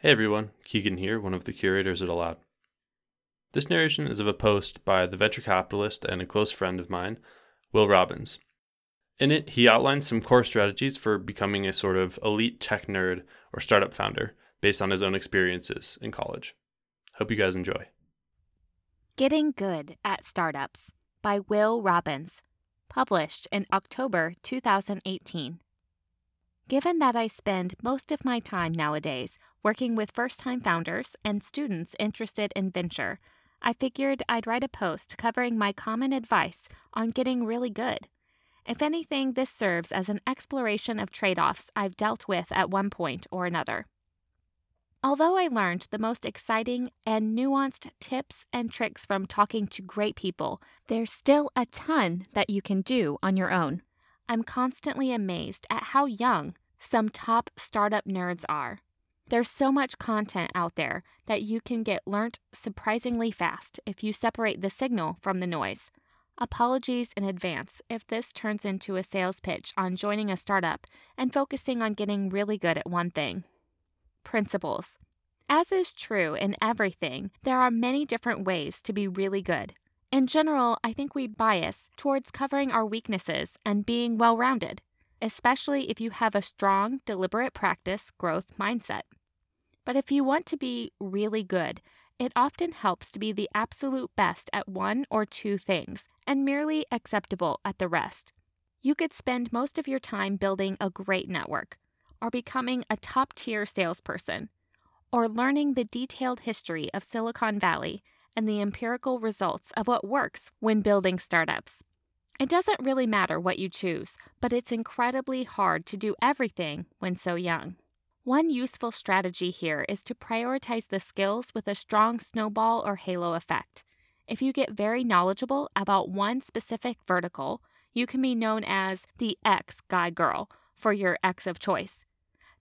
Hey everyone, Keegan here, one of the curators at Aloud. This narration is of a post by the venture capitalist and a close friend of mine, Will Robbins. In it, he outlines some core strategies for becoming a sort of elite tech nerd or startup founder based on his own experiences in college. Hope you guys enjoy. Getting Good at Startups by Will Robbins, published in October 2018. Given that I spend most of my time nowadays working with first time founders and students interested in venture, I figured I'd write a post covering my common advice on getting really good. If anything, this serves as an exploration of trade offs I've dealt with at one point or another. Although I learned the most exciting and nuanced tips and tricks from talking to great people, there's still a ton that you can do on your own. I'm constantly amazed at how young some top startup nerds are. There's so much content out there that you can get learnt surprisingly fast if you separate the signal from the noise. Apologies in advance if this turns into a sales pitch on joining a startup and focusing on getting really good at one thing. Principles. As is true in everything, there are many different ways to be really good. In general, I think we bias towards covering our weaknesses and being well rounded, especially if you have a strong, deliberate practice growth mindset. But if you want to be really good, it often helps to be the absolute best at one or two things and merely acceptable at the rest. You could spend most of your time building a great network, or becoming a top tier salesperson, or learning the detailed history of Silicon Valley and the empirical results of what works when building startups. It doesn't really matter what you choose, but it's incredibly hard to do everything when so young. One useful strategy here is to prioritize the skills with a strong snowball or halo effect. If you get very knowledgeable about one specific vertical, you can be known as the X guy girl for your X of choice.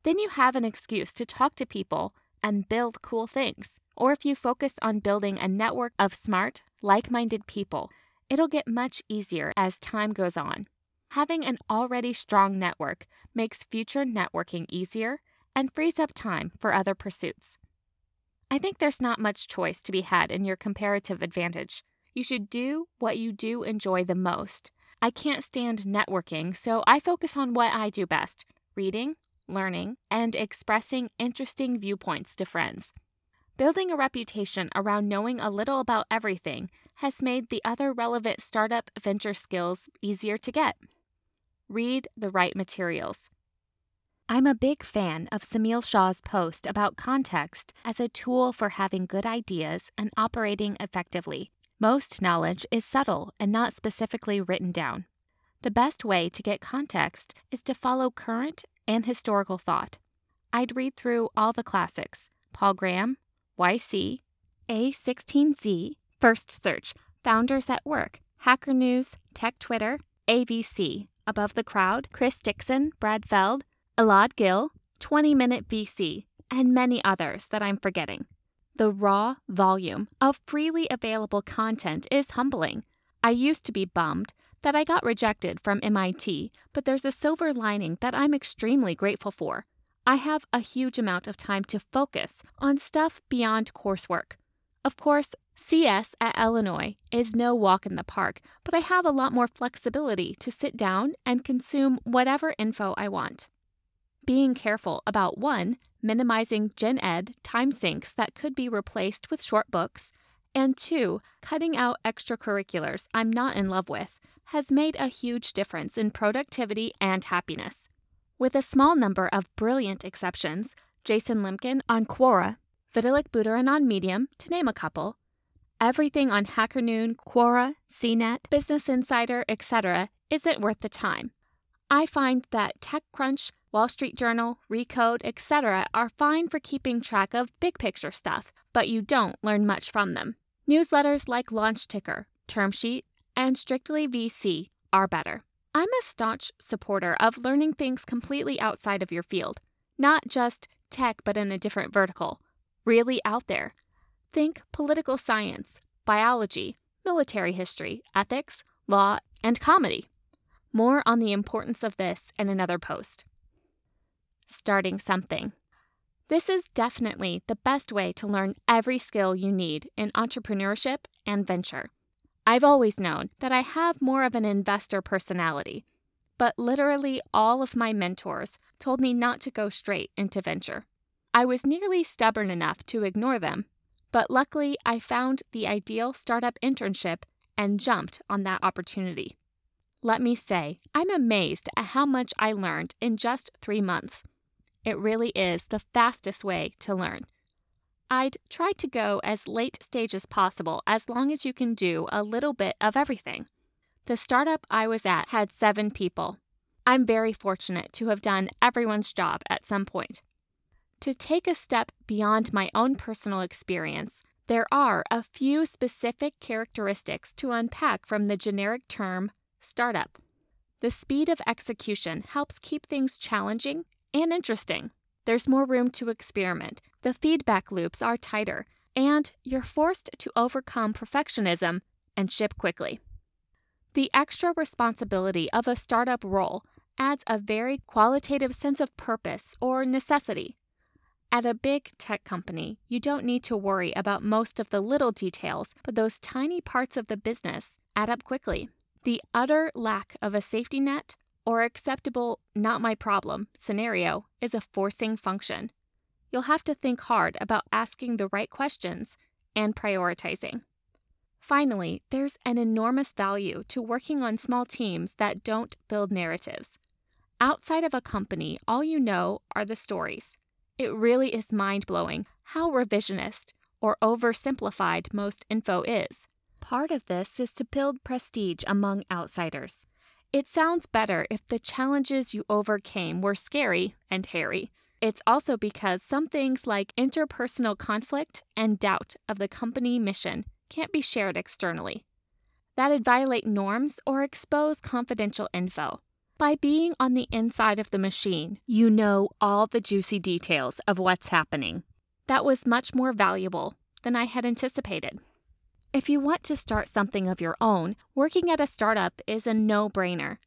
Then you have an excuse to talk to people and build cool things. Or if you focus on building a network of smart, like minded people, it'll get much easier as time goes on. Having an already strong network makes future networking easier and frees up time for other pursuits. I think there's not much choice to be had in your comparative advantage. You should do what you do enjoy the most. I can't stand networking, so I focus on what I do best reading, learning, and expressing interesting viewpoints to friends. Building a reputation around knowing a little about everything has made the other relevant startup venture skills easier to get. Read the right materials. I'm a big fan of Semil Shah's post about context as a tool for having good ideas and operating effectively. Most knowledge is subtle and not specifically written down. The best way to get context is to follow current and historical thought. I'd read through all the classics Paul Graham, YC, A16Z, First Search, Founders at Work, Hacker News, Tech Twitter, AVC, Above the Crowd, Chris Dixon, Brad Feld, Elad Gil, 20 Minute VC, and many others that I'm forgetting. The raw volume of freely available content is humbling. I used to be bummed that I got rejected from MIT, but there's a silver lining that I'm extremely grateful for. I have a huge amount of time to focus on stuff beyond coursework. Of course, CS at Illinois is no walk in the park, but I have a lot more flexibility to sit down and consume whatever info I want being careful about one, minimizing gen ed time sinks that could be replaced with short books, and two, cutting out extracurriculars I'm not in love with, has made a huge difference in productivity and happiness. With a small number of brilliant exceptions, Jason Lemkin on Quora, Vitalik Buterin on Medium, to name a couple, everything on HackerNoon, Quora, CNET, Business Insider, etc., isn't worth the time. I find that TechCrunch, Wall Street Journal, Recode, etc. are fine for keeping track of big picture stuff, but you don't learn much from them. Newsletters like Launch Ticker, Term Sheet, and Strictly VC are better. I'm a staunch supporter of learning things completely outside of your field, not just tech but in a different vertical, really out there. Think political science, biology, military history, ethics, law, and comedy. More on the importance of this in another post. Starting something. This is definitely the best way to learn every skill you need in entrepreneurship and venture. I've always known that I have more of an investor personality, but literally all of my mentors told me not to go straight into venture. I was nearly stubborn enough to ignore them, but luckily I found the ideal startup internship and jumped on that opportunity. Let me say, I'm amazed at how much I learned in just three months. It really is the fastest way to learn. I'd try to go as late stage as possible as long as you can do a little bit of everything. The startup I was at had seven people. I'm very fortunate to have done everyone's job at some point. To take a step beyond my own personal experience, there are a few specific characteristics to unpack from the generic term startup. The speed of execution helps keep things challenging and interesting. There's more room to experiment, the feedback loops are tighter, and you're forced to overcome perfectionism and ship quickly. The extra responsibility of a startup role adds a very qualitative sense of purpose or necessity. At a big tech company, you don't need to worry about most of the little details, but those tiny parts of the business add up quickly. The utter lack of a safety net or acceptable not my problem scenario is a forcing function. You'll have to think hard about asking the right questions and prioritizing. Finally, there's an enormous value to working on small teams that don't build narratives. Outside of a company, all you know are the stories. It really is mind blowing how revisionist or oversimplified most info is. Part of this is to build prestige among outsiders. It sounds better if the challenges you overcame were scary and hairy. It's also because some things like interpersonal conflict and doubt of the company mission can't be shared externally. That'd violate norms or expose confidential info. By being on the inside of the machine, you know all the juicy details of what's happening. That was much more valuable than I had anticipated. If you want to start something of your own, working at a startup is a no brainer.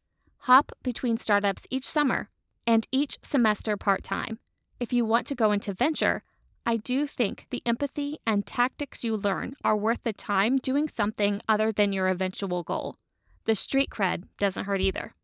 Hop between startups each summer and each semester part time. If you want to go into venture, I do think the empathy and tactics you learn are worth the time doing something other than your eventual goal. The street cred doesn't hurt either.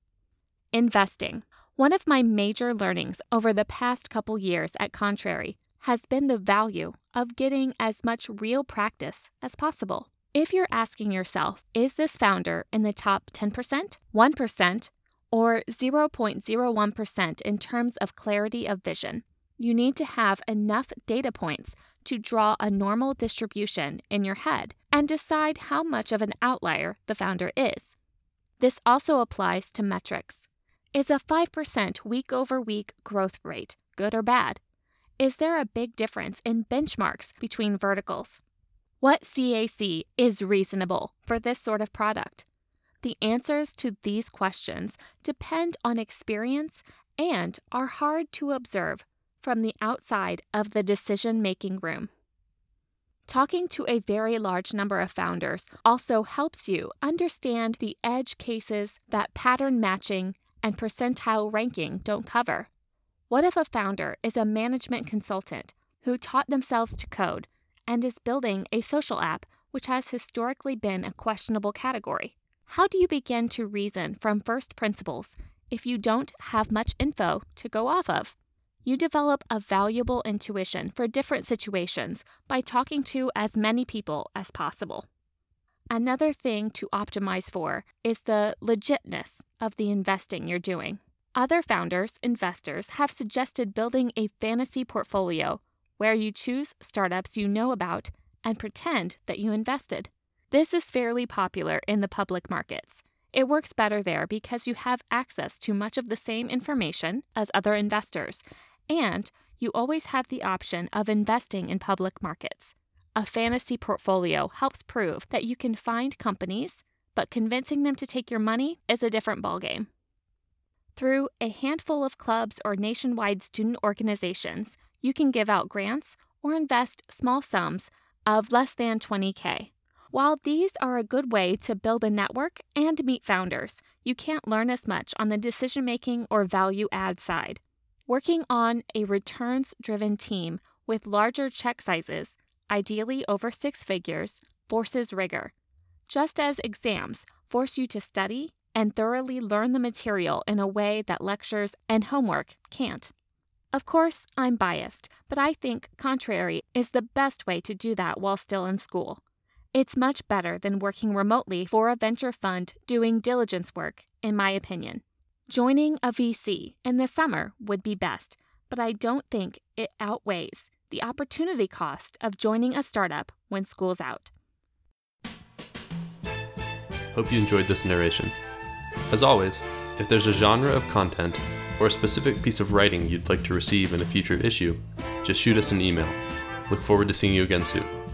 Investing. One of my major learnings over the past couple years at Contrary has been the value of getting as much real practice as possible. If you're asking yourself, is this founder in the top 10%, 1%, or 0.01% in terms of clarity of vision, you need to have enough data points to draw a normal distribution in your head and decide how much of an outlier the founder is. This also applies to metrics. Is a 5% week over week growth rate good or bad? Is there a big difference in benchmarks between verticals? What CAC is reasonable for this sort of product? The answers to these questions depend on experience and are hard to observe from the outside of the decision making room. Talking to a very large number of founders also helps you understand the edge cases that pattern matching and percentile ranking don't cover. What if a founder is a management consultant who taught themselves to code and is building a social app which has historically been a questionable category? How do you begin to reason from first principles if you don't have much info to go off of? You develop a valuable intuition for different situations by talking to as many people as possible. Another thing to optimize for is the legitness of the investing you're doing. Other founders, investors have suggested building a fantasy portfolio where you choose startups you know about and pretend that you invested. This is fairly popular in the public markets. It works better there because you have access to much of the same information as other investors, and you always have the option of investing in public markets. A fantasy portfolio helps prove that you can find companies, but convincing them to take your money is a different ballgame. Through a handful of clubs or nationwide student organizations, you can give out grants or invest small sums of less than 20K. While these are a good way to build a network and meet founders, you can't learn as much on the decision making or value add side. Working on a returns driven team with larger check sizes, ideally over six figures, forces rigor, just as exams force you to study and thoroughly learn the material in a way that lectures and homework can't. Of course, I'm biased, but I think contrary is the best way to do that while still in school. It's much better than working remotely for a venture fund doing diligence work, in my opinion. Joining a VC in the summer would be best, but I don't think it outweighs the opportunity cost of joining a startup when school's out. Hope you enjoyed this narration. As always, if there's a genre of content or a specific piece of writing you'd like to receive in a future issue, just shoot us an email. Look forward to seeing you again soon.